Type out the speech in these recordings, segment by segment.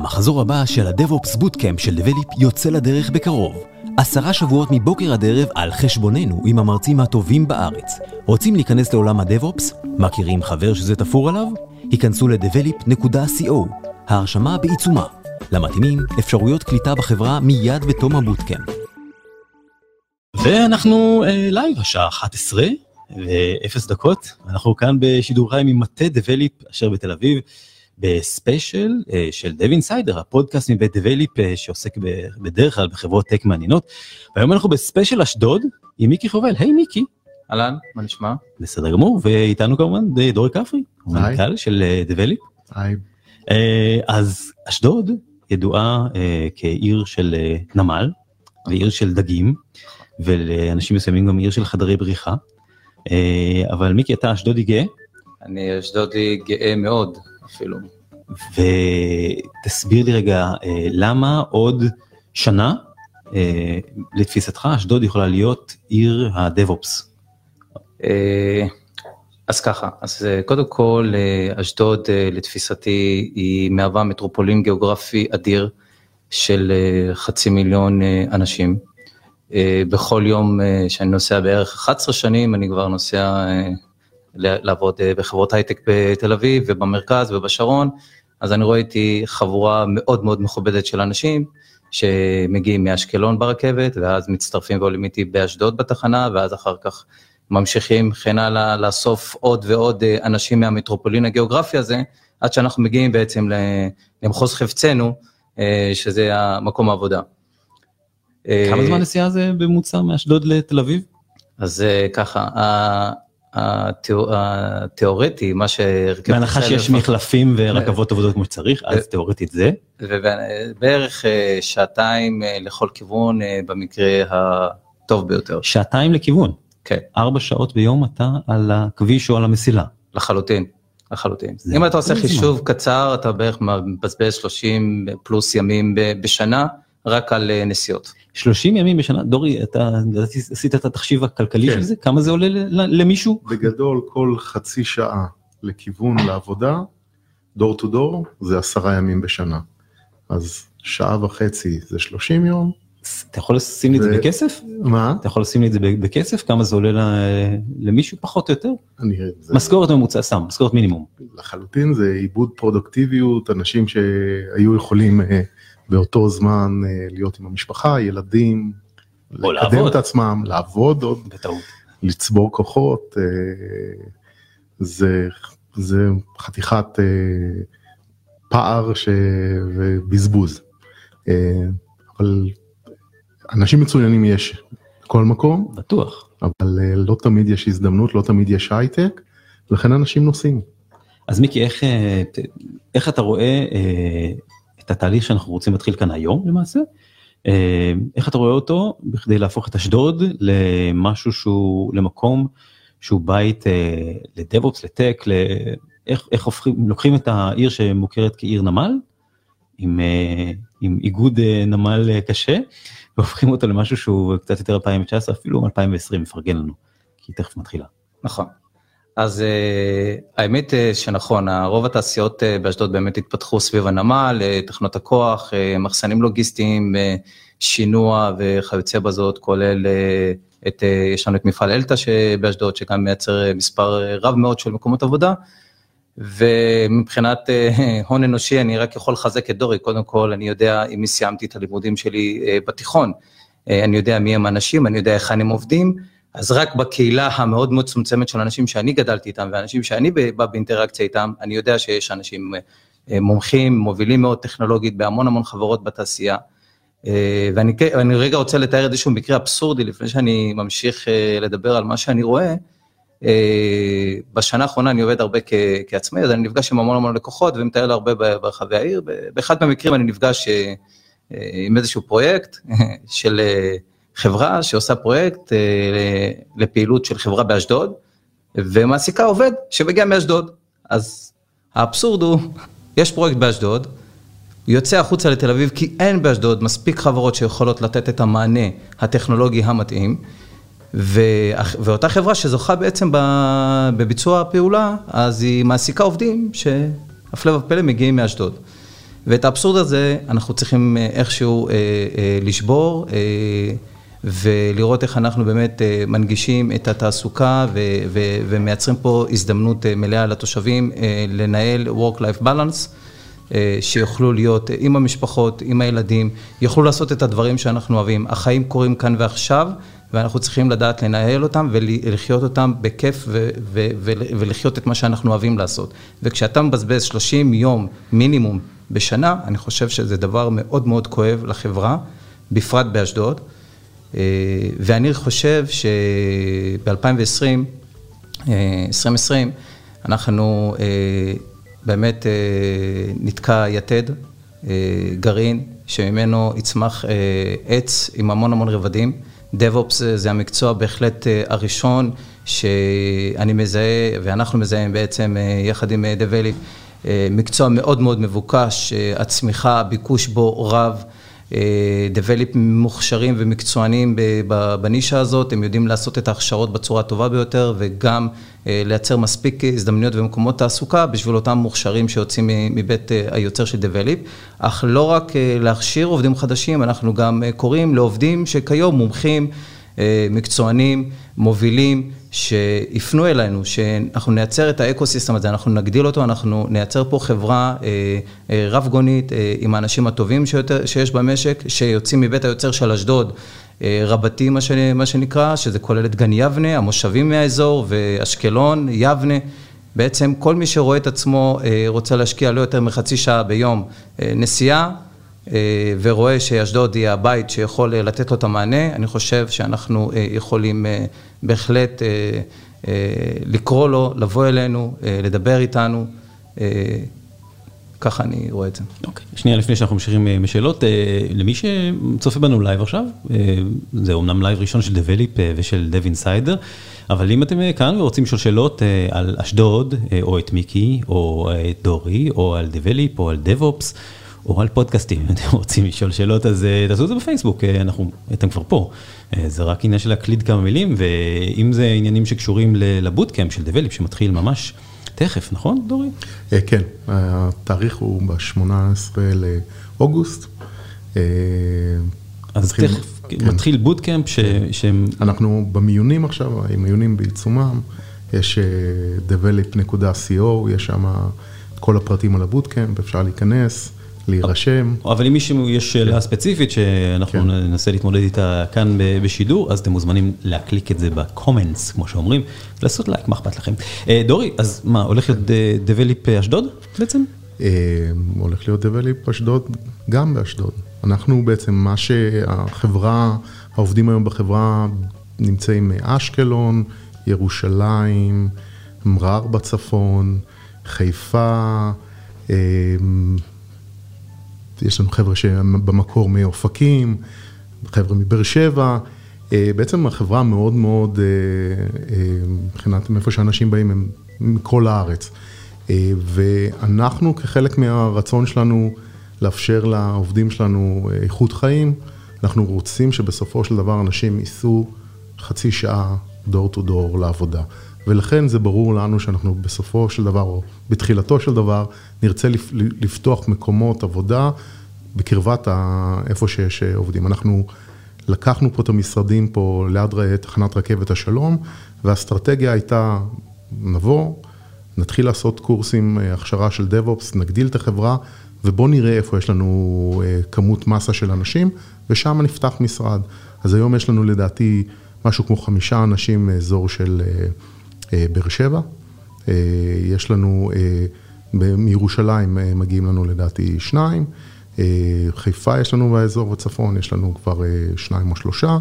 המחזור הבא של ה-DevOps Bootcamp של Develeap יוצא לדרך בקרוב. עשרה שבועות מבוקר עד ערב על חשבוננו עם המרצים הטובים בארץ. רוצים להיכנס לעולם ה-DevOps? מכירים חבר שזה תפור עליו? היכנסו ל- develeap.co. ההרשמה בעיצומה. למתאימים, אפשרויות קליטה בחברה מיד בתום ה bootcamp. ואנחנו אה, live השעה 11 ו-0 דקות, אנחנו כאן בשידור חיים עם מטה Develeap אשר בתל אביב. בספיישל אה, של Dev Insider הפודקאסט מבית Develeap אה, שעוסק בדרך כלל בחברות טק מעניינות. והיום אנחנו בספיישל אשדוד עם מיקי חובל היי מיקי אהלן, מה נשמע? בסדר גמור ואיתנו כמובן ד- דורי כפרי היי. המנכ"ל של אה, Develeap. היי. אה, אז אשדוד ידועה אה, כעיר של אה, נמל ועיר של דגים ולאנשים מסוימים גם עיר של חדרי בריחה. אה, אבל מיקי אתה אשדודי גאה אני אשדודי גאה מאוד אפילו. ותסביר לי רגע אה, למה עוד שנה אה, לתפיסתך אשדוד יכולה להיות עיר הדב-אופס. אה, אז ככה, אז קודם כל אשדוד לתפיסתי היא מהווה מטרופולין גיאוגרפי אדיר של חצי מיליון אנשים. בכל יום שאני נוסע בערך 11 שנים אני כבר נוסע לעבוד אה, בחברות הייטק בתל אביב ובמרכז ובשרון, אז אני רואה איתי חבורה מאוד מאוד מכובדת של אנשים שמגיעים מאשקלון ברכבת ואז מצטרפים ועולים איתי באשדוד בתחנה ואז אחר כך ממשיכים וכן הלאה לאסוף עוד ועוד אה, אנשים מהמטרופולין הגיאוגרפי הזה, עד שאנחנו מגיעים בעצם למחוז חפצנו, אה, שזה המקום העבודה. כמה זמן נסיעה זה בממוצע מאשדוד לתל אביב? אז ככה, התיאורטי, מה שהרכב... בהנחה שיש לפ- מחלפים ורכבות עובדות כמו שצריך אז תיאורטית זה. ובערך אה, שעתיים אה, לכל כיוון אה, במקרה הטוב ביותר. שעתיים לכיוון. כן, ארבע שעות ביום אתה על הכביש או על המסילה. לחלוטין, לחלוטין. אם אתה עושה חישוב. קצר, אתה בערך מבזבז 30 פלוס ימים בשנה, רק על אה, נסיעות. 30 ימים בשנה דורי אתה עשית את התחשיב הכלכלי כן. של זה כמה זה עולה ל- ל- למישהו? בגדול כל חצי שעה לכיוון לעבודה, דור טו דור, זה עשרה ימים בשנה. אז שעה וחצי זה 30 יום. אתה יכול לשים לי את זה בכסף? מה? אתה יכול לשים לי את זה ב- בכסף כמה זה עולה ל- למישהו פחות או יותר? אני, זה משכורת ממוצע סתם משכורת מינימום. לחלוטין זה עיבוד פרודוקטיביות, אנשים שהיו יכולים אה, באותו זמן אה, להיות עם המשפחה, ילדים, לקדם לעבוד. את עצמם, לעבוד עוד, בטעות. לצבור כוחות, אה, זה, זה חתיכת אה, פער ש... ובזבוז. אבל אנשים מצוינים יש בכל מקום, בטוח. אבל לא תמיד יש הזדמנות, לא תמיד יש הייטק, לכן אנשים נוסעים. אז מיקי איך איך אתה רואה אה, את התהליך שאנחנו רוצים להתחיל כאן היום למעשה? אה, איך אתה רואה אותו בכדי להפוך את אשדוד למשהו שהוא למקום שהוא בית אה, לדב-אופס לטק ל- איך הופכים לוקחים את העיר שמוכרת כעיר נמל עם אה, עם איגוד אה, נמל אה, קשה והופכים אותו למשהו שהוא קצת יותר 2019 אפילו 2020 מפרגן לנו כי תכף מתחילה. נכון. אז uh, האמת uh, שנכון, רוב התעשיות uh, באשדוד באמת התפתחו סביב הנמל, uh, תחנות הכוח, uh, מחסנים לוגיסטיים, uh, שינוע וכיוצא בזאת, כולל uh, את, uh, יש לנו את מפעל אלתא שבאשדוד, שגם מייצר uh, מספר רב מאוד של מקומות עבודה. ומבחינת uh, הון אנושי אני רק יכול לחזק את דורי, קודם כל אני יודע מי סיימתי את הלימודים שלי uh, בתיכון, uh, אני יודע מי הם האנשים, אני יודע היכן הם עובדים, אז רק בקהילה המאוד מאוד מצומצמת של אנשים שאני גדלתי איתם ואנשים שאני בא באינטראקציה איתם, אני יודע שיש אנשים אה, מומחים, מובילים מאוד טכנולוגית בהמון המון חברות בתעשייה. אה, ואני רגע רוצה לתאר איזשהו מקרה אבסורדי לפני שאני ממשיך אה, לדבר על מה שאני רואה. אה, בשנה האחרונה אני עובד הרבה כ- כעצמאי, אז אני נפגש עם המון המון לקוחות ומטייל הרבה ברחבי העיר. באחד מהמקרים אני נפגש אה, אה, עם איזשהו פרויקט של אה, חברה שעושה פרויקט אה, לפעילות של חברה באשדוד, ומעסיקה עובד שמגיע מאשדוד. אז האבסורד הוא, יש פרויקט באשדוד, יוצא החוצה לתל אביב כי אין באשדוד מספיק חברות שיכולות לתת את המענה הטכנולוגי המתאים, ואח- ואותה חברה שזוכה בעצם בביצוע הפעולה, אז היא מעסיקה עובדים שהפלא ופלא מגיעים מאשדוד. ואת האבסורד הזה אנחנו צריכים איכשהו לשבור. ולראות איך אנחנו באמת מנגישים את התעסוקה ומייצרים פה הזדמנות מלאה לתושבים לנהל Work-Life Balance. אה, שיוכלו להיות עם המשפחות, עם הילדים, יוכלו לעשות את הדברים שאנחנו אוהבים. החיים קורים כאן ועכשיו, ואנחנו צריכים לדעת לנהל אותם ולחיות אותם בכיף ו- ו- ו- ולחיות את מה שאנחנו אוהבים לעשות. וכשאתה מבזבז 30 יום מינימום בשנה, אני חושב שזה דבר מאוד מאוד כואב לחברה, בפרט באשדוד. אה, ואני חושב שב-2020, 2020, אה, אנחנו באמת אה, נתקע יתד, גרעין, שממנו יצמח עץ עם המון המון רבדים. DevOps זה המקצוע בהחלט הראשון שאני מזהה, ואנחנו מזהים בעצם יחד עם Develop, מקצוע מאוד מאוד מבוקש, הצמיחה, הביקוש בו רב. דבליפ מוכשרים ומקצוענים בנישה הזאת, הם יודעים לעשות את ההכשרות בצורה הטובה ביותר וגם אה, לייצר מספיק הזדמנויות ומקומות תעסוקה בשביל אותם מוכשרים שיוצאים מבית אה, היוצר של Develeap, אך לא רק אה, להכשיר עובדים חדשים, אנחנו גם קוראים לעובדים שכיום מומחים, מקצוענים, מובילים, שיפנו אלינו, שאנחנו נייצר את ה ecosystem הזה, אנחנו נגדיל אותו, אנחנו נייצר פה חברה רב גונית עם האנשים הטובים ביותר, שיש במשק, שיוצאים מבית היוצר של אשדוד. אה, רבתי, מה, ש... מה שנקרא, שזה כולל את גן יבנה, המושבים מהאזור ואשקלון, יבנה. בעצם כל מי שרואה את עצמו אה, רוצה להשקיע לא יותר מחצי שעה ביום אה, נסיעה ורואה שאשדוד היא הבית שיכול לתת לו את המענה, אני חושב שאנחנו יכולים בהחלט לקרוא לו, לבוא אלינו, לדבר איתנו. ככה אני רואה את זה. אוקיי, okay. שנייה לפני שאנחנו ממשיכים אה, משאלות, אה, למי שצופה בנו לייב עכשיו, אה, זה אומנם לייב ראשון של Develeap ושל Dev Insider, אבל אם אתם כאן ורוצים לשאול שאלות על אשדוד, או את מיקי, או את דורי, או על Develeap, או על DevOps, או על פודקאסטים, אם אתם רוצים לשאול שאלות, אז תעשו את זה בפייסבוק, אנחנו, אתם כבר פה. זה רק עניין של להקליד כמה מילים, ואם זה עניינים שקשורים ל bootcamp של Develeap, שמתחיל ממש... תכף, נכון, דורי? אה, כן, התאריך הוא ב-18 לאוגוסט. אה, אז תכף, כן. מתחיל bootcamp שהם... אנחנו במיונים עכשיו, המיונים בעיצומם, יש אה, develeap.com, יש שם כל הפרטים על ה bootcamp, אפשר להיכנס. להירשם. אבל אם מישהו יש שאלה ספציפית שאנחנו כן. ננסה להתמודד איתה כאן בשידור, אז אתם מוזמנים להקליק את זה ב comments, כמו שאומרים, לעשות לייק, מה אכפת לכם. אה, דורי, אז מה, הולך להיות דבליפ אשדוד בעצם? אה, הולך להיות דבליפ אשדוד גם באשדוד. אנחנו בעצם, מה שהחברה, העובדים היום בחברה נמצאים מאשקלון, ירושלים, מרר בצפון, חיפה, אה, יש לנו חבר'ה שבמקור מאופקים, חבר'ה מבאר שבע, אה, בעצם החברה מאוד מאוד, אה, אה, מבחינת מאיפה שאנשים באים, הם מכל הארץ. ואנחנו כחלק מהרצון שלנו לאפשר לעובדים שלנו איכות חיים, אנחנו רוצים שבסופו של דבר אנשים ייסעו חצי שעה דור טו דור לעבודה. ולכן זה ברור לנו שאנחנו בסופו של דבר, או בתחילתו של דבר, נרצה לפתוח מקומות עבודה בקרבת איפה שיש עובדים. אנחנו לקחנו פה את המשרדים פה ליד תחנת רכבת השלום, והאסטרטגיה הייתה, נבוא, נתחיל לעשות קורסים, אה, הכשרה של DevOps, נגדיל את החברה, ובואו נראה איפה יש לנו אה, כמות מסה של אנשים, ושם נפתח משרד. אז היום יש לנו לדעתי משהו כמו חמישה אנשים מאזור של אה, באר שבע. יש לנו, מירושלים מגיעים לנו לדעתי שניים. חיפה יש לנו באזור בצפון, יש לנו כבר שניים או שלושה.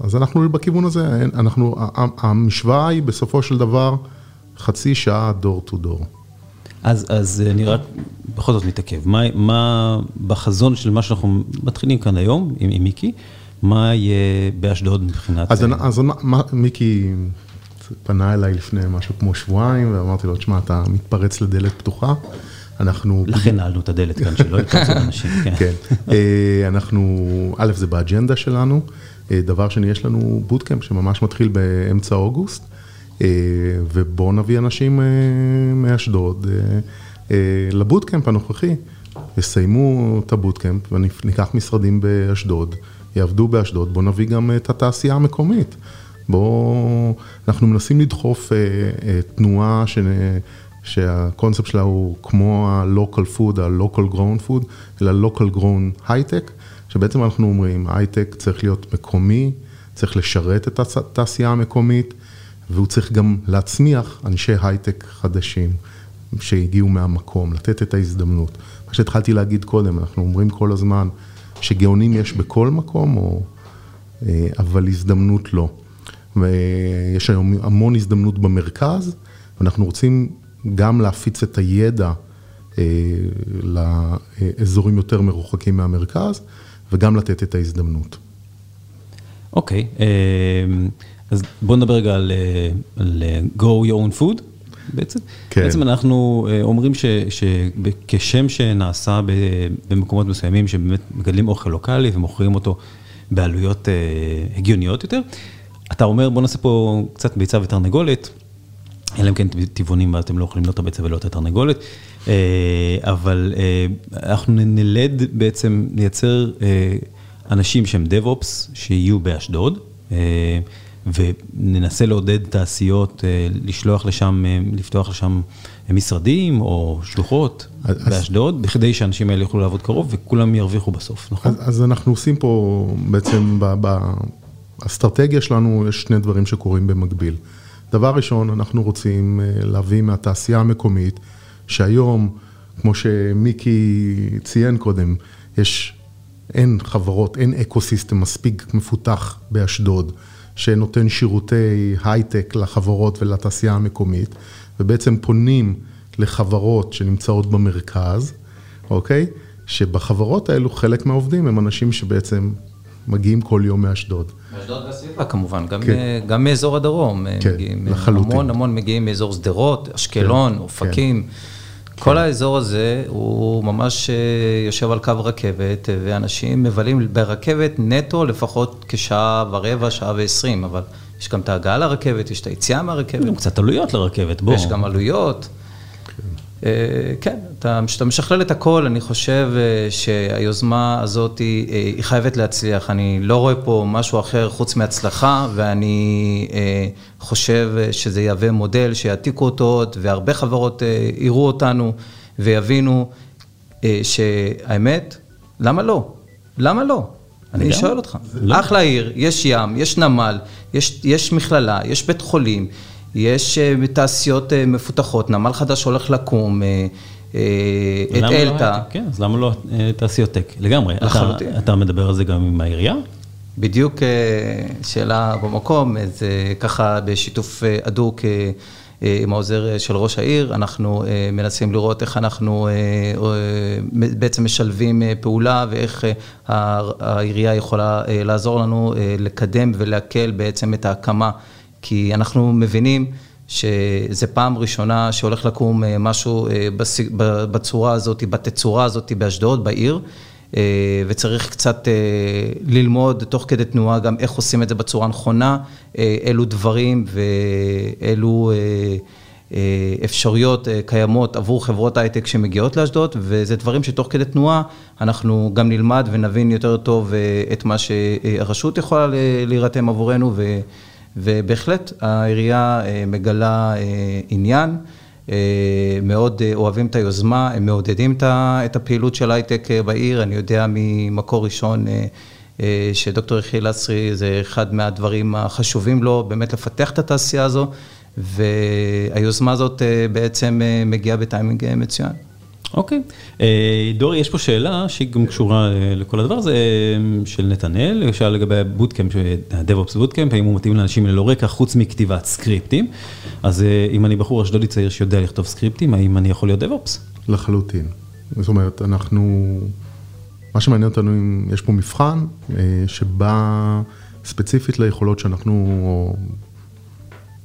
אז אנחנו בכיוון הזה, אנחנו, המשוואה היא בסופו של דבר חצי שעה דור טו דור. אז, אז אני רק בכל זאת מתעכב, מה, מה בחזון של מה שאנחנו מתחילים כאן היום עם, עם מיקי, מה יהיה באשדוד מבחינת... אז, אז מה, מיקי פנה אליי לפני משהו כמו שבועיים ואמרתי לו, תשמע, אתה מתפרץ לדלת פתוחה. אנחנו... לכן נעלנו את הדלת כאן, שלא יקרצו אנשים, כן. כן. אה, אנחנו, א', זה באג'נדה שלנו. אה, דבר שני, יש לנו בוטקאמפ שממש מתחיל באמצע אוגוסט, אה, ובואו נביא אנשים מאשדוד לבוטקאמפ הנוכחי, יסיימו את ה bootcamp וניקח משרדים באשדוד, יעבדו באשדוד, בואו נביא גם את התעשייה המקומית. בואו, אנחנו מנסים לדחוף תנועה ש... שהקונספט שלה הוא כמו ה-local food, ה-local grown food, אלא local grown high-tech, שבעצם אנחנו אומרים, הייטק צריך להיות מקומי, צריך לשרת את התעשייה המקומית, והוא צריך גם להצמיח אנשי הייטק חדשים שהגיעו מהמקום, לתת את ההזדמנות. מה שהתחלתי להגיד קודם, אנחנו אומרים כל הזמן שגאונים יש בכל מקום, או, אה, אבל הזדמנות לא. ויש היום המון הזדמנות במרכז, ואנחנו רוצים גם להפיץ את הידע אה, לאזורים יותר מרוחקים מהמרכז, וגם לתת את ההזדמנות. אוקיי, okay, אה, אז בוא נדבר רגע על, על grow your own food. בעצם. כן. בעצם אנחנו אומרים ש, שכשם שנעשה במקומות מסוימים שבאמת מגדלים אוכל לוקאלי ומוכרים אותו בעלויות הגיוניות יותר, אתה אומר, בוא נעשה פה קצת ביצה ותרנגולת, אלא אם כן טבעונים ואתם לא יכולים לא את הביצה ולא את התרנגולת, אה, אבל אה, אנחנו נלד בעצם לייצר אה, אנשים שהם DevOps, שיהיו באשדוד, וננסה לעודד תעשיות, לשלוח לשם, לפתוח לשם משרדים או שלוחות אז, באשדוד, בכדי שהאנשים האלה יוכלו לעבוד קרוב וכולם ירוויחו בסוף, נכון? אז, אז אנחנו עושים פה בעצם ב... ב האסטרטגיה שלנו, יש שני דברים שקורים במקביל. דבר ראשון, אנחנו רוצים אה, להביא מהתעשייה המקומית, שהיום, כמו שמיקי ציין קודם, יש, אין חברות, אין אקו סיסטם מספיק מפותח באשדוד, שנותן שירותי הייטק לחברות ולתעשייה המקומית, ובעצם פונים לחברות שנמצאות במרכז, אוקיי? שבחברות האלו חלק מהעובדים הם אנשים שבעצם מגיעים כל יום מאשדוד. מאשדוד והסביבה כמובן, גם, כן. גם מאזור הדרום. כן, מגיעים, לחלוטין. המון המון מגיעים מאזור שדרות, אשקלון, כן, אופקים. כן. כל כן. האזור הזה הוא ממש אה, יושב על קו רכבת, ואנשים מבלים ברכבת נטו לפחות כשעה ורבע, שעה ועשרים, אבל יש גם את ההגעה לרכבת, יש את היציאה מהרכבת. גם קצת עלויות לרכבת, בוא. יש גם עלויות. אה, כן, כשאתה משכלל את הכל, אני חושב אה, שהיוזמה הזאת היא, אה, היא חייבת להצליח. אני לא רואה פה משהו אחר חוץ מהצלחה, ואני חושב שזה יהווה מודל שיעתיקו אותו עוד, והרבה חברות יראו אותנו ויבינו שהאמת, למה לא? למה לא? אני שואל אותך. לא. אחלה עיר, יש ים, יש נמל, יש, יש מכללה, יש בית חולים. יש אה, תעשיות אה, מפותחות, נמל חדש הולך לקום, אה, את לא אלתא. כן, אז למה לא תעשיות טק? לגמרי. לחלוטין. אתה מדבר על זה גם עם העירייה? בדיוק שאלה במקום, זה ככה בשיתוף הדוק עם העוזר של ראש העיר, אנחנו מנסים לראות איך אנחנו בעצם משלבים פעולה ואיך העירייה יכולה לעזור לנו לקדם ולהקל בעצם את ההקמה. כי אנחנו מבינים שזה פעם ראשונה שהולך לקום אה, משהו אה, בצורה הזאת, בתצורה הזאת באשדוד, בעיר, אה, וצריך קצת ללמוד תוך כדי תנועה גם איך עושים את זה בצורה נכונה, אילו דברים ואילו אפשרויות קיימות עבור חברות הייטק שמגיעות לאשדוד, וזה דברים שתוך כדי תנועה אנחנו גם נלמד ונבין יותר טוב את מה שהרשות יכולה להירתם עבורנו. ובהחלט העירייה אה, מגלה אה, עניין, אה, מאוד אוהבים את היוזמה, הם מעודדים את הפעילות של הייטק בעיר, אני יודע ממקור ראשון שדוקטור יחיאל לסרי זה אחד מהדברים החשובים לו, באמת לפתח את התעשייה הזו, והיוזמה הזאת בעצם מגיעה בטיימינג מצוין. אוקיי. אה, דורי, יש פה שאלה שהיא גם קשורה אה, לכל הדבר הזה, אה, של נתנאל, שאלה לגבי ה bootcamp, ה-DevOps bootcamp, האם הוא מתאים לאנשים ללא רקע חוץ מכתיבת סקריפטים. אז אם אני בחור אשדודי צעיר שיודע לכתוב סקריפטים, האם אני יכול להיות DevOps? לחלוטין. זאת אומרת, אנחנו, מה שמעניין אותנו, אם יש פה מבחן שבא ספציפית ליכולות שאנחנו,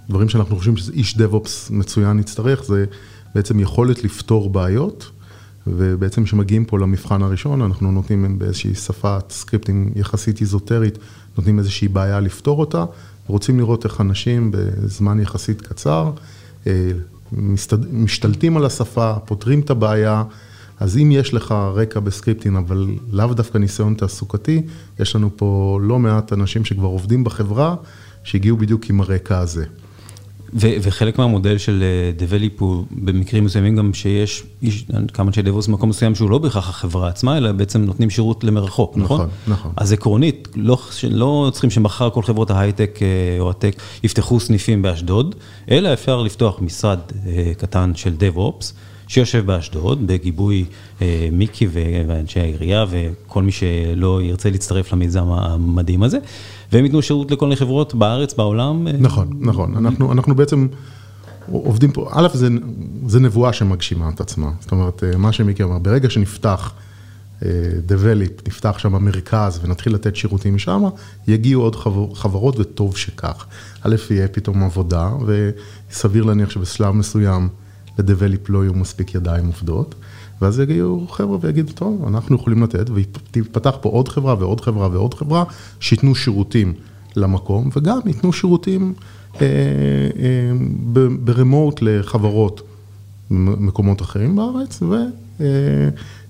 דברים שאנחנו חושבים שאיש DevOps מצוין יצטרך, זה בעצם יכולת לפתור בעיות, ובעצם כשמגיעים פה למבחן הראשון, אנחנו נותנים באיזושהי שפת סקריפטים יחסית איזוטרית, נותנים איזושהי בעיה לפתור אותה, ורוצים לראות איך אנשים בזמן יחסית קצר, אה, מסתד... משתלטים על השפה, פותרים את הבעיה. אז אם יש לך רקע בסקריפטים, אבל לאו דווקא ניסיון תעסוקתי, יש לנו פה לא מעט אנשים שכבר עובדים בחברה, שהגיעו בדיוק עם הרקע הזה. ו- וחלק מהמודל של דבליפ הוא במקרים מסוימים גם שיש איש, כמה אנשי דבוס במקום מסוים שהוא לא בהכרח החברה עצמה, אלא בעצם נותנים שירות למרחוק, נכון? נכון, נכון. אז עקרונית, לא, לא צריכים שמחר כל חברות ההייטק או הטק יפתחו סניפים באשדוד, אלא אפשר לפתוח משרד קטן של DevOps. שיושב באשדוד, בגיבוי אה, מיקי ואנשי העירייה וכל מי שלא ירצה להצטרף למיזם המדהים הזה, והם ייתנו שירות לכל מיני חברות בארץ, בעולם. נכון, נכון, אנחנו, אנחנו בעצם עובדים פה, א', זה, זה נבואה שמגשימה את עצמה, זאת אומרת, מה שמיקי אמר, ברגע שנפתח, develop, נפתח שם המרכז ונתחיל לתת שירותים משם, יגיעו עוד חברות וטוב שכך. א', יהיה פתאום עבודה, וסביר להניח שבשלב מסוים, לדבליפ לא יהיו מספיק ידיים עובדות, ואז יגיעו חבר'ה ויגידו, טוב, אנחנו יכולים לתת, ויפתח פה עוד חברה ועוד חברה ועוד חברה, שייתנו שירותים למקום, וגם ייתנו שירותים אה, אה, ברמוט לחברות במקומות אחרים בארץ,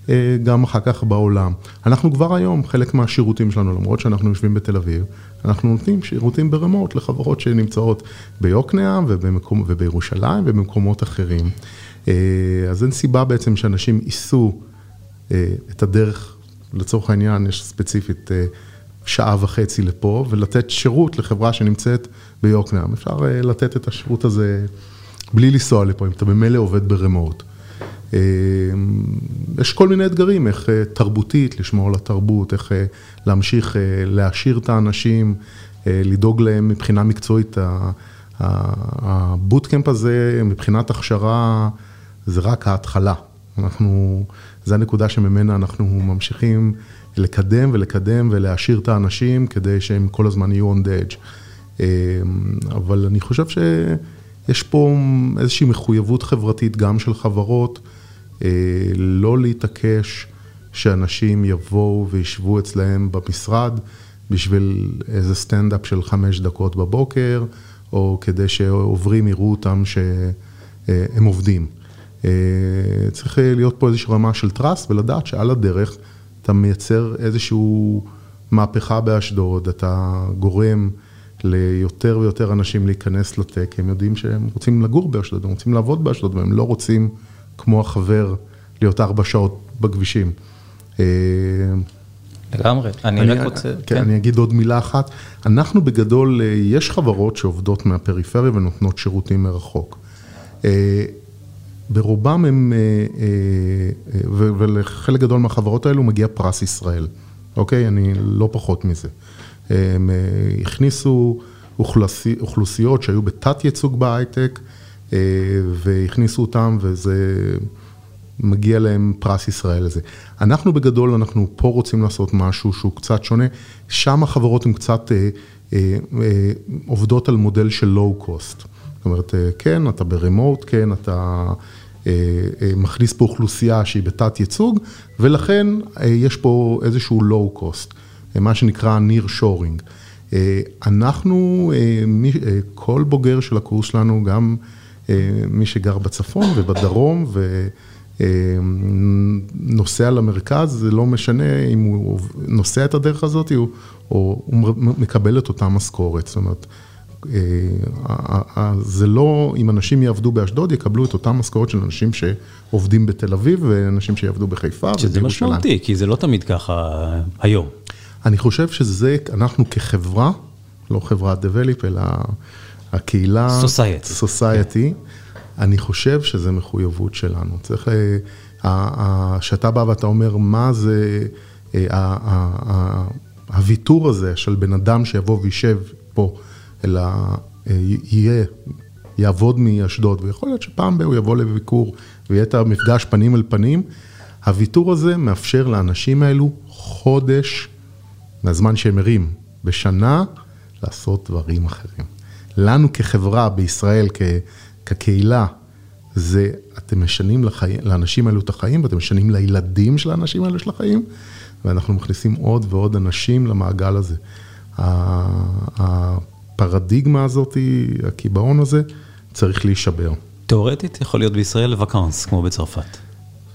אה, אחר כך בעולם. אנחנו כבר היום, חלק מהשירותים שלנו, למרות שאנחנו יושבים בתל אביב, אנחנו נותנים שירותים ברמות לחברות שנמצאות ביוקנעם ובמקום, ובירושלים ובמקומות אחרים. אז אין סיבה בעצם שאנשים ייסעו את הדרך, לצורך העניין, יש ספציפית שעה וחצי לפה, ולתת שירות לחברה שנמצאת ביוקנעם. אפשר לתת את השירות הזה בלי לנסוע לפה, אם אתה במילא עובד ברמות. יש כל מיני אתגרים, איך תרבותית, לשמור על התרבות, איך להמשיך להעשיר את האנשים, לדאוג להם מבחינה מקצועית. הבוטקאמפ הזה, מבחינת הכשרה, זה רק ההתחלה. אנחנו, זו הנקודה שממנה אנחנו ממשיכים לקדם ולקדם ולהעשיר את האנשים, כדי שהם כל הזמן יהיו on the edge. אבל אני חושב שיש פה איזושהי מחויבות חברתית גם של חברות. לא להתעקש שאנשים יבואו וישבו אצלהם במשרד בשביל איזה סטנדאפ של חמש דקות בבוקר, או כדי שעוברים יראו אותם שהם עובדים. צריך להיות פה איזושהי רמה של trust ולדעת שעל הדרך אתה מייצר איזושהי מהפכה באשדוד, אתה גורם ליותר ויותר אנשים להיכנס לטק, הם יודעים שהם רוצים לגור באשדוד, הם רוצים לעבוד באשדוד והם לא רוצים... כמו החבר, להיות ארבע שעות בכבישים. לגמרי, אני רק רוצה... כן, אני אגיד עוד מילה אחת. אנחנו בגדול, יש חברות שעובדות מהפריפריה ונותנות שירותים מרחוק. ברובם הם, ולחלק גדול מהחברות האלו מגיע פרס ישראל, אוקיי? אני לא פחות מזה. הם הכניסו אוכלוסיות שהיו בתת ייצוג בהייטק, והכניסו אותם וזה מגיע להם פרס ישראל לזה. אנחנו בגדול, אנחנו פה רוצים לעשות משהו שהוא קצת שונה, שם החברות הן קצת אה, אה, אה, עובדות על מודל של לואו קוסט. זאת אומרת, אה, כן, אתה ברמוט, כן, אתה אה, אה, מכניס פה אוכלוסייה שהיא בתת ייצוג, ולכן אה, יש פה איזשהו לואו קוסט, מה שנקרא ניר שורינג. אנחנו, כל בוגר של הקורס שלנו, גם מי שגר בצפון ובדרום ונוסע למרכז, זה לא משנה אם הוא נוסע את הדרך הזאת או הוא מקבל את אותה משכורת. זאת אומרת, זה לא, אם אנשים יעבדו באשדוד, יקבלו את אותה משכורת של אנשים שעובדים בתל אביב ואנשים שיעבדו בחיפה שזה משמעותי, כי זה לא תמיד ככה היום. אני חושב שזה, אנחנו כחברה, לא חברת Develop, אלא הקהילה, Society, Society אני חושב שזה מחויבות שלנו. צריך, כשאתה בא ואתה אומר, מה זה הוויתור הזה של בן אדם שיבוא וישב פה, אלא יהיה, יעבוד מאשדוד, ויכול להיות שפעם בה הוא יבוא לביקור ויהיה את המפגש פנים אל פנים, הוויתור הזה מאפשר לאנשים האלו חודש מהזמן שהם מרים בשנה לעשות דברים אחרים. לנו כחברה בישראל, כקהילה, זה אתם משנים לחיים, לאנשים האלו את החיים ואתם משנים לילדים של האנשים האלו של החיים, ואנחנו מכניסים עוד ועוד אנשים למעגל הזה. הפרדיגמה הזאת, הקיבעון הזה, צריך להישבר. תיאורטית יכול להיות בישראל וואקאנס, כמו בצרפת,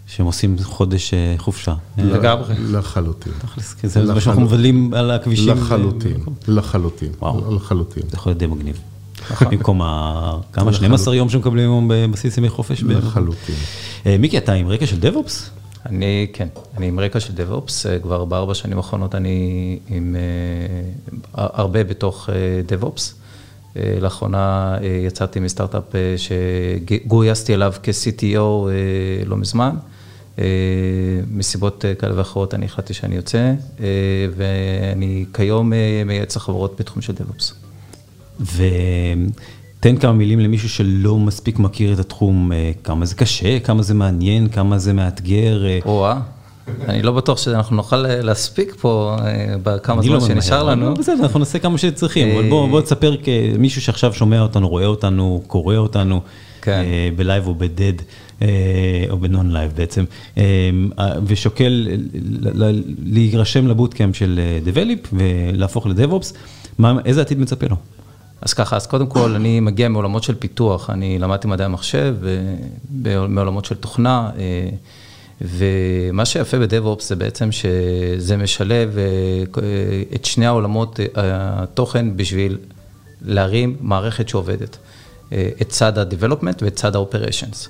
שהם עושים חודש אה, חופשה. לגמרי. לחלוטין. תכלס, זה מה שאנחנו מבלים על הכבישים. לחלוטין, לחלוטין, וואו. לחלוטין. זה יכול להיות די מגניב. במקום ה... כמה? 12 יום שמקבלים היום בבסיס ימי חופש? לחלוטין. אה, מיקי, אתה עם רקע של דב-אופס? אני, כן, אני עם רקע של DevOps, אה, כבר בארבע שנים האחרונות אני עם הרבה בתוך. אה, לאחרונה יצאתי מסטארט-אפ שגויסתי אליו כ-CTO לא מזמן. אה, מסיבות אה, כאלה ואחרות אני החלטתי שאני יוצא, אה, ואני כיום מייעץ לחברות בתחום של DevOps. ותן כמה מילים למישהו שלא מספיק מכיר את התחום, כמה זה קשה, כמה זה מעניין, כמה זה מאתגר. או-אה, אני לא בטוח שאנחנו נוכל להספיק פה בכמה אני זמן לא שנשאר לנו. בסדר, אנחנו נעשה כמה שצריכים, אבל בוא תספר כמישהו שעכשיו שומע אותנו, רואה אותנו, קורא אותנו, כן. אה, בלייב או בדד, אה, או בנון לייב בעצם, אה, ושוקל להירשם לבוטקאמפ של דבליפ ולהפוך לדב-אופס, מה- איזה עתיד מצפה לו? אז ככה, אז קודם כל, אני מגיע מעולמות של פיתוח, אני למדתי מדעי המחשב, מעולמות של תוכנה, ומה שיפה ב-DevOps זה בעצם שזה משלב את שני העולמות התוכן בשביל להרים מערכת שעובדת, את צד ה-Development ואת צד ה-Operations.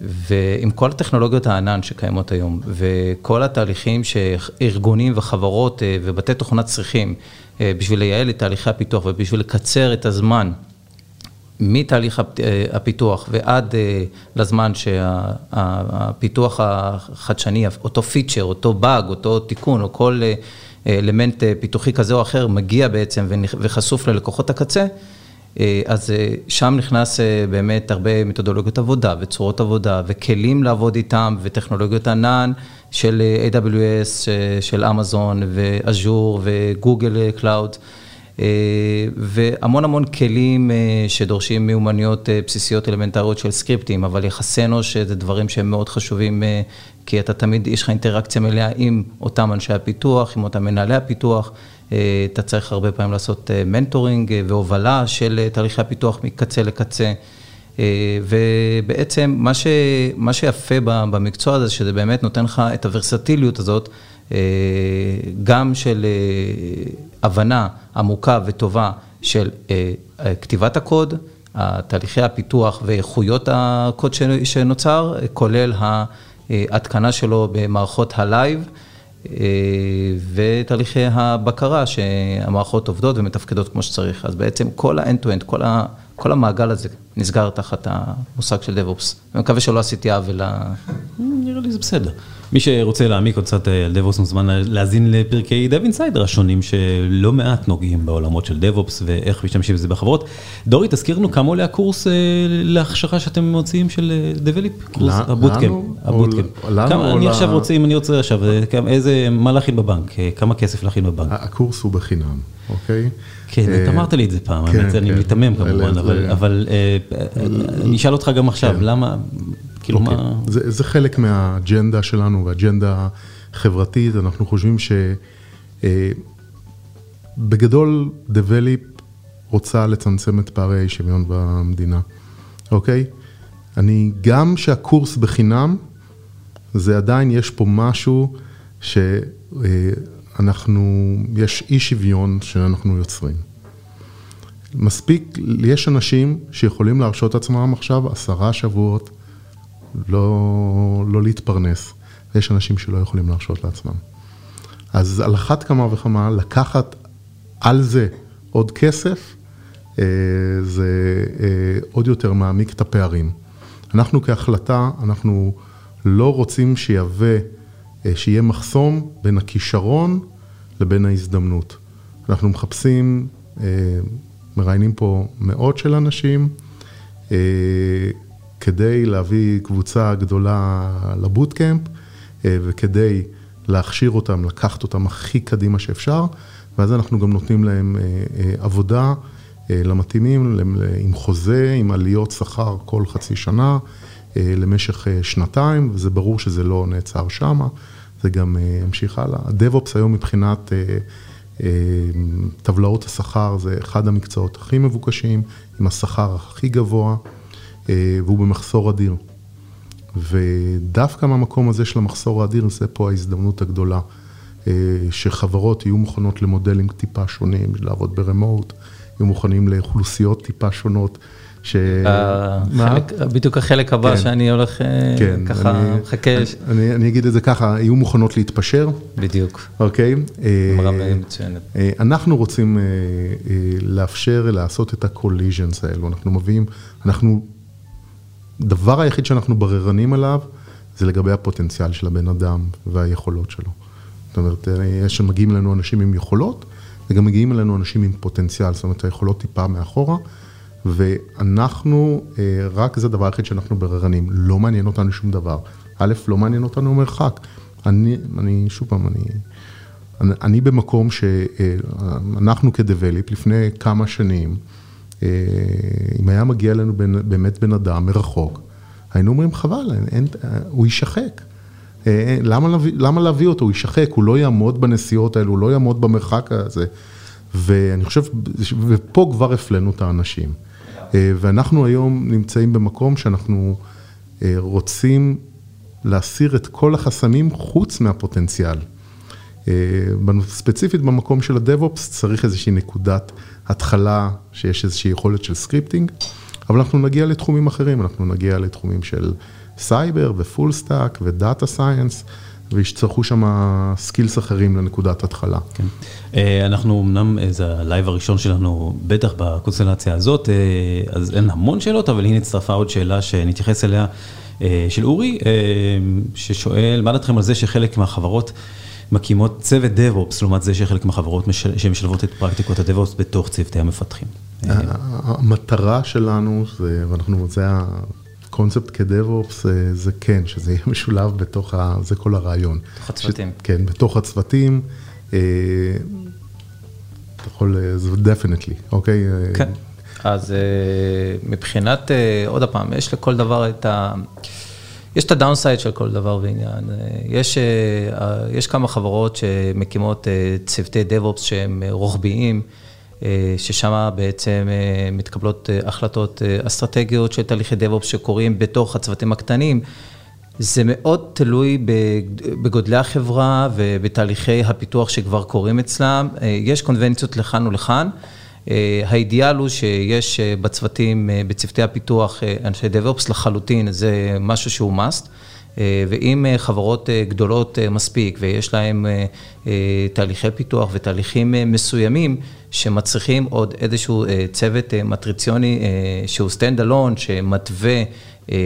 ועם כל הטכנולוגיות הענן שקיימות היום, וכל התהליכים שארגונים וחברות אה, ובתי תוכנה צריכים אה, בשביל לייעל את תהליכי הפיתוח ובשביל לקצר את הזמן מתהליך הפ- אה, הפיתוח ועד אה, לזמן שהפיתוח החדשני, אותו פיצ'ר, אותו באג, אותו תיקון, או כל אה, אלמנט אה, פיתוחי כזה או אחר מגיע בעצם וחשוף ללקוחות הקצה, אה, אז אה, שם נכנס אה, באמת הרבה מתודולוגיות עבודה וצורות עבודה וכלים לעבוד איתם וטכנולוגיות ענן של אה, AWS, אה, של אמזון ו Azure ו Google אה, Cloud. אה, והמון המון כלים אה, שדורשים מיומנויות אה, בסיסיות אלמנטריות של סקריפטים, אבל יחסי אנוש אה, זה דברים שהם מאוד חשובים, אה, כי אתה תמיד, יש לך אינטראקציה מלאה עם אותם אנשי הפיתוח, עם אותם מנהלי הפיתוח. אה, אתה צריך הרבה פעמים לעשות אה, mentoring אה, והובלה של אה, תהליכי הפיתוח מקצה לקצה. אה, ובעצם מה, ש, מה שיפה במקצוע הזה, שזה באמת נותן לך את הוורסטיליות הזאת, אה, גם של אה, הבנה עמוקה וטובה של אה, אה, כתיבת הקוד, תהליכי הפיתוח ואיכויות הקוד שנוצר, אה, כולל ההתקנה שלו במערכות הלייב. אה, ותהליכי הבקרה שהמערכות עובדות ומתפקדות כמו שצריך. אז בעצם כל ה-end-to-end, כל, ה, כל המעגל הזה נסגר תחת המושג של DevOps. אני מקווה שלא עשיתי עוול ל... נראה לי זה בסדר. מי שרוצה להעמיק עוד קצת אה, על DevOps מוזמן להאזין לפרקי Dev Insider השונים שלא מעט נוגעים בעולמות של DevOps ואיך משתמשים בזה בחברות. דורי, תזכיר לנו כמה עולה הקורס אה, להכשרה שאתם מוציאים של אה, Develop? קורס? הבוטקאמפ. לנו אני עכשיו רוצה, אם אני רוצה עכשיו, אה, איזה, מה להכין בבנק? אה, כמה כסף להכין בבנק? הקורס הוא בחינם, אוקיי? כן, אה, אתה אמרת לי את זה פעם, כן, האמת, אני כן. מיתמם כמובן, אבל- אה, אה, אני אשאל אותך גם עכשיו, למה, כאילו אוקיי. מה... זה, זה חלק מהאג'נדה שלנו והאג'נדה חברתית, אנחנו חושבים שבגדול דבליפ רוצה לצמצם את פערי האי שוויון במדינה, אוקיי? אני, גם שהקורס בחינם, זה עדיין יש פה משהו שאנחנו, יש אי שוויון שאנחנו יוצרים. מספיק, יש אנשים שיכולים להרשות עצמם עכשיו עשרה שבועות לא, לא להתפרנס. יש אנשים שלא יכולים להרשות לעצמם. אז על אחת כמה וכמה, לקחת על זה עוד כסף, אה, זה אה, עוד יותר מעמיק את הפערים. אנחנו כהחלטה, אנחנו לא רוצים שיהווה, אה, שיהיה מחסום בין הכישרון לבין ההזדמנות. אנחנו מחפשים, מראיינים פה מאות של אנשים, כדי להביא קבוצה גדולה לבוטקאמפ, אה, וכדי להכשיר אותם, לקחת אותם הכי קדימה שאפשר, ואז אנחנו גם נותנים להם אה, אה, עבודה למתאימים, למ- עם חוזה, עם עליות שכר כל חצי שנה, למשך שנתיים, וזה ברור שזה לא נעצר שמה, זה גם ימשיך הלאה. ה-DevOps היום מבחינת טבלאות השכר זה אחד המקצועות הכי מבוקשים, עם השכר הכי גבוה. והוא במחסור אדיר. ודווקא מהמקום הזה של המחסור האדיר, זה פה ההזדמנות הגדולה, שחברות יהיו מוכנות למודלים טיפה שונים, לעבוד ברמוט, יהיו מוכנים לאוכלוסיות טיפה שונות. ש... החלק, בדיוק החלק הבא כן, שאני הולך כן, ככה אני, מחכה. אני, אני, אני אגיד את זה ככה, יהיו מוכנות להתפשר. בדיוק. אוקיי? אמרה מצוינת. אנחנו רוצים לאפשר לעשות את ה-collisions האלו, אנחנו מביאים, אנחנו, דבר היחיד שאנחנו בררנים עליו, זה לגבי הפוטנציאל של הבן אדם והיכולות שלו. זאת אומרת, יש מגיעים אלינו אנשים עם יכולות, וגם מגיעים אלינו אנשים עם פוטנציאל, זאת אומרת, היכולות טיפה מאחורה. ואנחנו, אה, רק זה הדבר היחיד שאנחנו בררנים, לא מעניין אותנו שום דבר. א', לא מעניין אותנו מרחק. אני, אני, שוב פעם, אני, אני, אני במקום שאנחנו אה, כדבליפ, לפני כמה שנים, אה, אם היה מגיע אלינו באמת בן אדם מרחוק, היינו אומרים חבל, אין, אין, הוא יישחק. למה להביא, למה להביא אותו? הוא יישחק, הוא לא יעמוד בנסיעות האלו, הוא לא יעמוד במרחק הזה. ואני חושב, ופה כבר הפלינו את האנשים. אה, ואנחנו היום נמצאים במקום שאנחנו אה, רוצים להסיר את כל החסמים חוץ מהפוטנציאל. אה, ספציפית במקום של הדב-אופס צריך איזושהי נקודת התחלה, שיש איזושהי יכולת של scripting, אבל אנחנו נגיע לתחומים אחרים, אנחנו נגיע לתחומים של סייבר ו full stack ו data science. ויצטרכו שם skills אחרים לנקודת התחלה. כן. אה, אנחנו אמנם, אה, זה הלייב הראשון שלנו, בטח בקונסטלציה הזאת, אז אין המון שאלות, אבל הנה הצטרפה עוד שאלה שנתייחס אליה, של אורי, ששואל, מה דעתכם על זה שחלק מהחברות מקימות צוות DevOps, לעומת זה שחלק מהחברות שמשלבות את פרקטיקות ה-DevOps בתוך צוותי המפתחים? המטרה שלנו, ואנחנו, זה קונספט כדב-אופס זה כן, שזה יהיה משולב בתוך, ה, זה כל הרעיון. בתוך הצוותים. ש, כן, בתוך הצוותים. אה, אתה יכול, זה דפנטלי, אוקיי? כן, אז אה, מבחינת, אה, עוד פעם, יש לכל דבר את ה... יש את הדאונסייד של כל דבר ועניין. יש, יש כמה חברות שמקימות צוותי DevOps שהם רוחביים. אה, ששם בעצם אה, מתקבלות אה, החלטות אסטרטגיות של תהליכי DevOps שקורים בתוך הצוותים הקטנים. זה מאוד תלוי בגודלי החברה ובתהליכי הפיתוח שכבר קורים אצלם. יש קונבנציות לכאן ולכאן. האידיאל הוא שיש בצוותים, בצוותי הפיתוח, אנשי DevOps לחלוטין, זה משהו שהוא must. ואם חברות גדולות מספיק ויש להן תהליכי פיתוח ותהליכים מסוימים, שמצריכים עוד איזשהו אה, צוות אה, מטריציוני אה, שהוא stand alone, שמתווה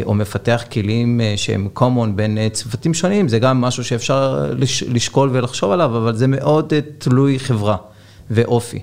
או מפתח כלים שהם common בין צוותים שונים, זה גם משהו שאפשר לשקול ולחשוב עליו, אבל זה מאוד תלוי חברה ואופי.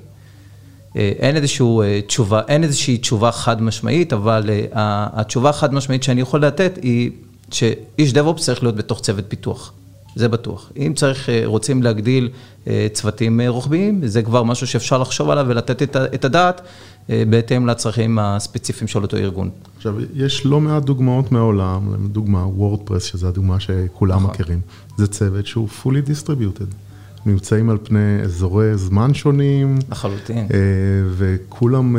אין איזושהי תשובה, אין איזושהי תשובה חד משמעית, אבל התשובה החד משמעית שאני יכול לתת היא שאיש DevOps צריך להיות בתוך צוות פיתוח. זה בטוח. אם צריך, אה, רוצים להגדיל אה, צוותים אה, רוחביים, זה כבר משהו שאפשר לחשוב עליו ולתת את הדעת בהתאם לצרכים הספציפיים של אותו ארגון. עכשיו, יש לא מעט דוגמאות מהעולם, לדוגמה וורדפרס, שזו הדוגמה שכולם נכון. מכירים. זה צוות שהוא fully distributed. נמצאים על פני אזורי זמן שונים. לחלוטין. וכולם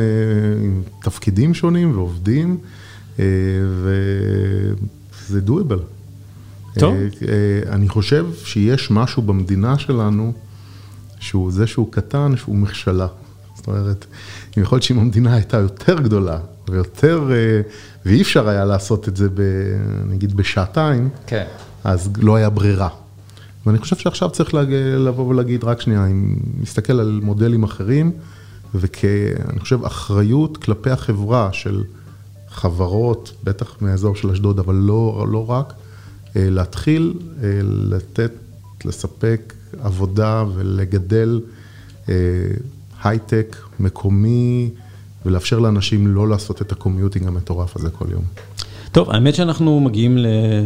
עם תפקידים שונים ועובדים, וזה doable. טוב. אה, אה, אני חושב שיש משהו במדינה שלנו, שהוא זה שהוא קטן, שהוא מכשלה. זאת אומרת, יכול להיות שאם המדינה הייתה יותר גדולה ויותר, אה, ואי אפשר היה לעשות את זה, ב, נגיד, בשעתיים, כן. אז לא היה ברירה. ואני חושב שעכשיו צריך. לבוא ולהגיד, רק שנייה, אם נסתכל על מודלים אחרים, וכאני חושב אחריות כלפי החברה של חברות, בטח מאזור של אשדוד, אבל לא, לא רק, אה, להתחיל אה, לתת, לספק עבודה ולגדל אה, הייטק מקומי ולאפשר לאנשים לא לעשות את ה commuting המטורף הזה כל יום. טוב, האמת שאנחנו מגיעים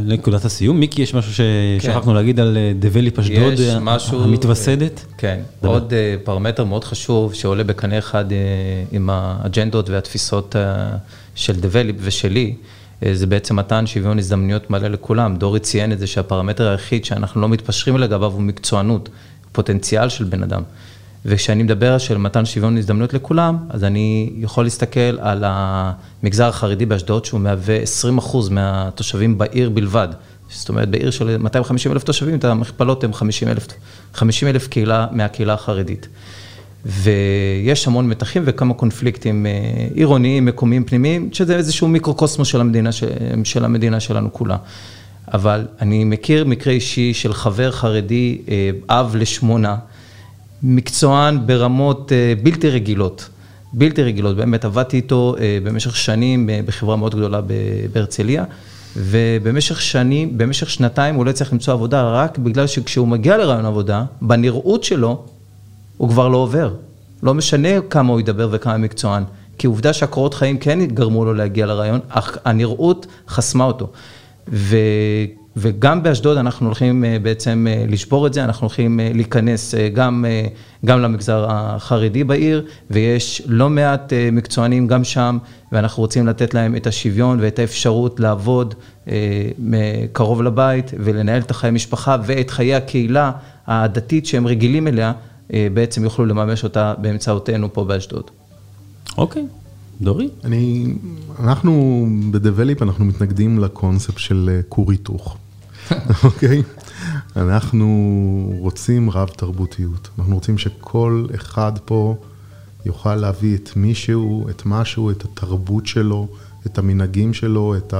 לנקודת הסיום. מיקי, יש משהו ששכחנו כן. להגיד על Develeap אשדוד משהו, המתווסדת? כן, דבר. עוד פרמטר מאוד חשוב שעולה בקנה אחד עם האג'נדות והתפיסות של דבליפ ושלי. אה, זה בעצם מתן שוויון הזדמנויות מלא לכולם. דורי ציין את זה שהפרמטר היחיד שאנחנו לא מתפשרים לגביו הוא מקצוענות, פוטנציאל של בן אדם. וכשאני מדבר של מתן שוויון הזדמנויות לכולם, אז אני יכול להסתכל על המגזר החרדי באשדוד, שהוא מהווה 20% מהתושבים בעיר בלבד. זאת אומרת, בעיר של 250 אלף תושבים, את המכפלות הן 50 אלף, 50 אלף קהילה מהקהילה החרדית. ויש המון מתחים וכמה קונפליקטים אה, עירוניים, מקומיים, פנימיים, שזה איזשהו מיקרוקוסמוס של המדינה, של המדינה שלנו כולה. אבל אני מכיר מקרה אישי של חבר חרדי, אה, אב לשמונה, מקצוען ברמות אה, בלתי רגילות, בלתי רגילות, באמת עבדתי איתו במשך שנים בחברה מאוד גדולה בהרצליה. ובמשך שנים, במשך שנתיים הוא לא הצליח למצוא עבודה רק בגלל שכשהוא מגיע לרעיון עבודה, בנראות שלו, הוא כבר לא עובר. לא משנה כמה הוא ידבר וכמה מקצוען, כי עובדה שהקורות חיים כן גרמו לו להגיע לרעיון, אך הנראות חסמה אותו. ו... וגם באשדוד אנחנו הולכים אה, בעצם אה, לשבור את זה, אנחנו הולכים אה, להיכנס גם, גם למגזר החרדי בעיר, ויש לא מעט מקצוענים גם שם, ואנחנו רוצים לתת להם את השוויון ואת האפשרות לעבוד קרוב לבית ולנהל את החיי המשפחה ואת חיי הקהילה הדתית שהם רגילים אליה, בעצם יוכלו לממש אותה באמצעותנו פה באשדוד. אוקיי. דורי? אני, אנחנו בדבליפ אנחנו מתנגדים לקונספט של כור היתוך. אוקיי? אנחנו רוצים רב תרבותיות. אנחנו רוצים שכל אחד פה יוכל להביא את מישהו, את משהו, את התרבות שלו, את המנהגים שלו, את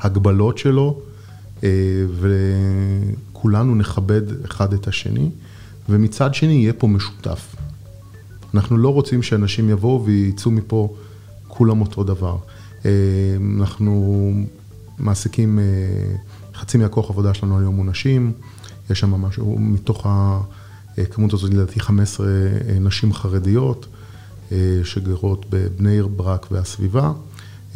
ההגבלות שלו, אה, וכולנו נכבד אחד את השני, ומצד שני יהיה פה משותף. אנחנו לא רוצים שאנשים יבואו ויצאו מפה כולם אותו דבר. אה, אנחנו מעסיקים אה, חצי מהכוח עבודה שלנו היום הוא נשים, יש שם משהו, מתוך הכמות הזאת לדעתי 15 אה, נשים חרדיות אה, שגרות בבני ברק והסביבה.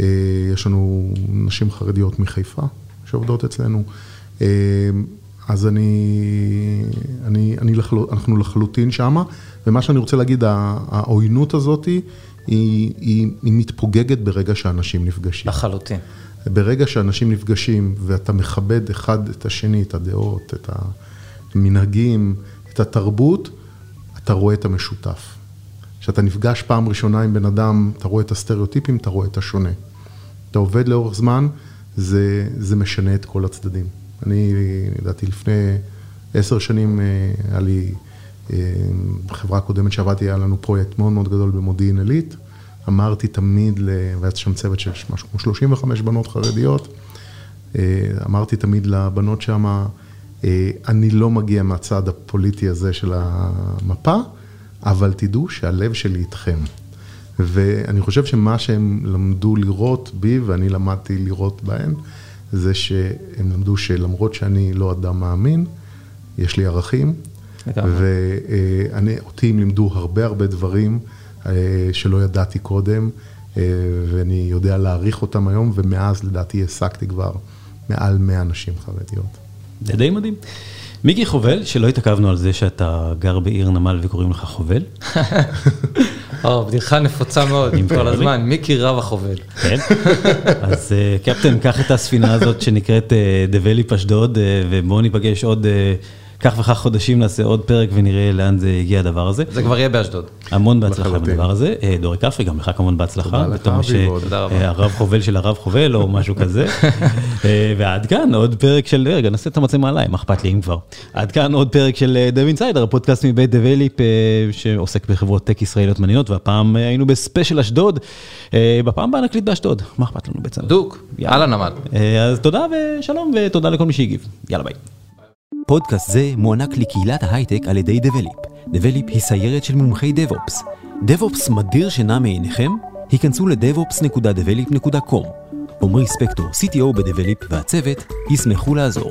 אה, יש לנו נשים חרדיות מחיפה שעובדות אצלנו. אז אני, אני, אני לחל... אנחנו לחלוטין שמה, ומה שאני רוצה להגיד, העוינות הזאת היא, היא, היא מתפוגגת ברגע שאנשים נפגשים. לחלוטין. ברגע שאנשים נפגשים ואתה מכבד אחד את השני, את הדעות, את המנהגים, את התרבות, אתה רואה את המשותף. כשאתה נפגש פעם ראשונה עם בן אדם, אתה רואה את הסטריאוטיפים, אתה רואה את השונה. אתה עובד לאורך זמן, זה, זה משנה את כל הצדדים. אני, לדעתי, לפני עשר שנים אה, היה לי, בחברה אה, הקודמת שעבדתי, היה לנו פרויקט מאוד מאוד גדול במודיעין עילית. אמרתי תמיד, והיה שם צוות של משהו כמו 35 בנות חרדיות, אה, אמרתי תמיד לבנות שם, אה, אני לא מגיע מהצד הפוליטי הזה של המפה, אבל תדעו שהלב שלי איתכם. ואני חושב שמה שהם למדו לראות בי, ואני למדתי לראות בהן, זה שהם למדו שלמרות שאני לא אדם מאמין, יש לי ערכים, ואותי הם לימדו הרבה הרבה דברים. אה, שלא ידעתי קודם, אה, ואני יודע להעריך אותם היום, ומאז לדעתי העסקתי כבר מעל 100 נשים חרדיות. זה די מדהים. מיקי חובל, שלא התעכבנו על זה שאתה גר בעיר נמל וקוראים לך חובל. או, בדיחה נפוצה מאוד, כל הזמן, מיקי רב החובל. כן, אז אה, קפטן, קח את הספינה הזאת שנקראת Develeap אשדוד, ובואו ניפגש עוד כך וכך חודשים נעשה עוד פרק ונראה לאן זה הגיע הדבר הזה. זה כבר יהיה באשדוד. המון בהצלחה בדבר הזה. אה, דורי כפרי, גם לך כמובן בהצלחה. תודה לך, אביבוד. תודה רבה. אה, הרב חובל של הרב חובל או משהו כזה. אה, ועד כאן עוד פרק של, רגע, נעשה את המצלמה עליי, מה אכפת לי אם כבר. עד כאן עוד פרק של Dev Insider, הפודקאסט מבית Develeap שעוסק בחברות tech ישראליות מעניינות, והפעם היינו בספיישל אשדוד. בפעם הבאה נקליט באשדוד, מה אכפת לנו בעצם? דוק, על הנמל. אז תודה ושלום ותודה לכל מי שהגיב. יאללה ביי. פודקאסט זה מוענק לקהילת ההייטק על ידי Develeap. Develeap היא סיירת של מומחי DevOps. DevOps מדיר שינה מעיניכם? היכנסו ל- devops.develeap.com. עמרי ספקטור, CTO ב Develeap והצוות, ישמחו לעזור.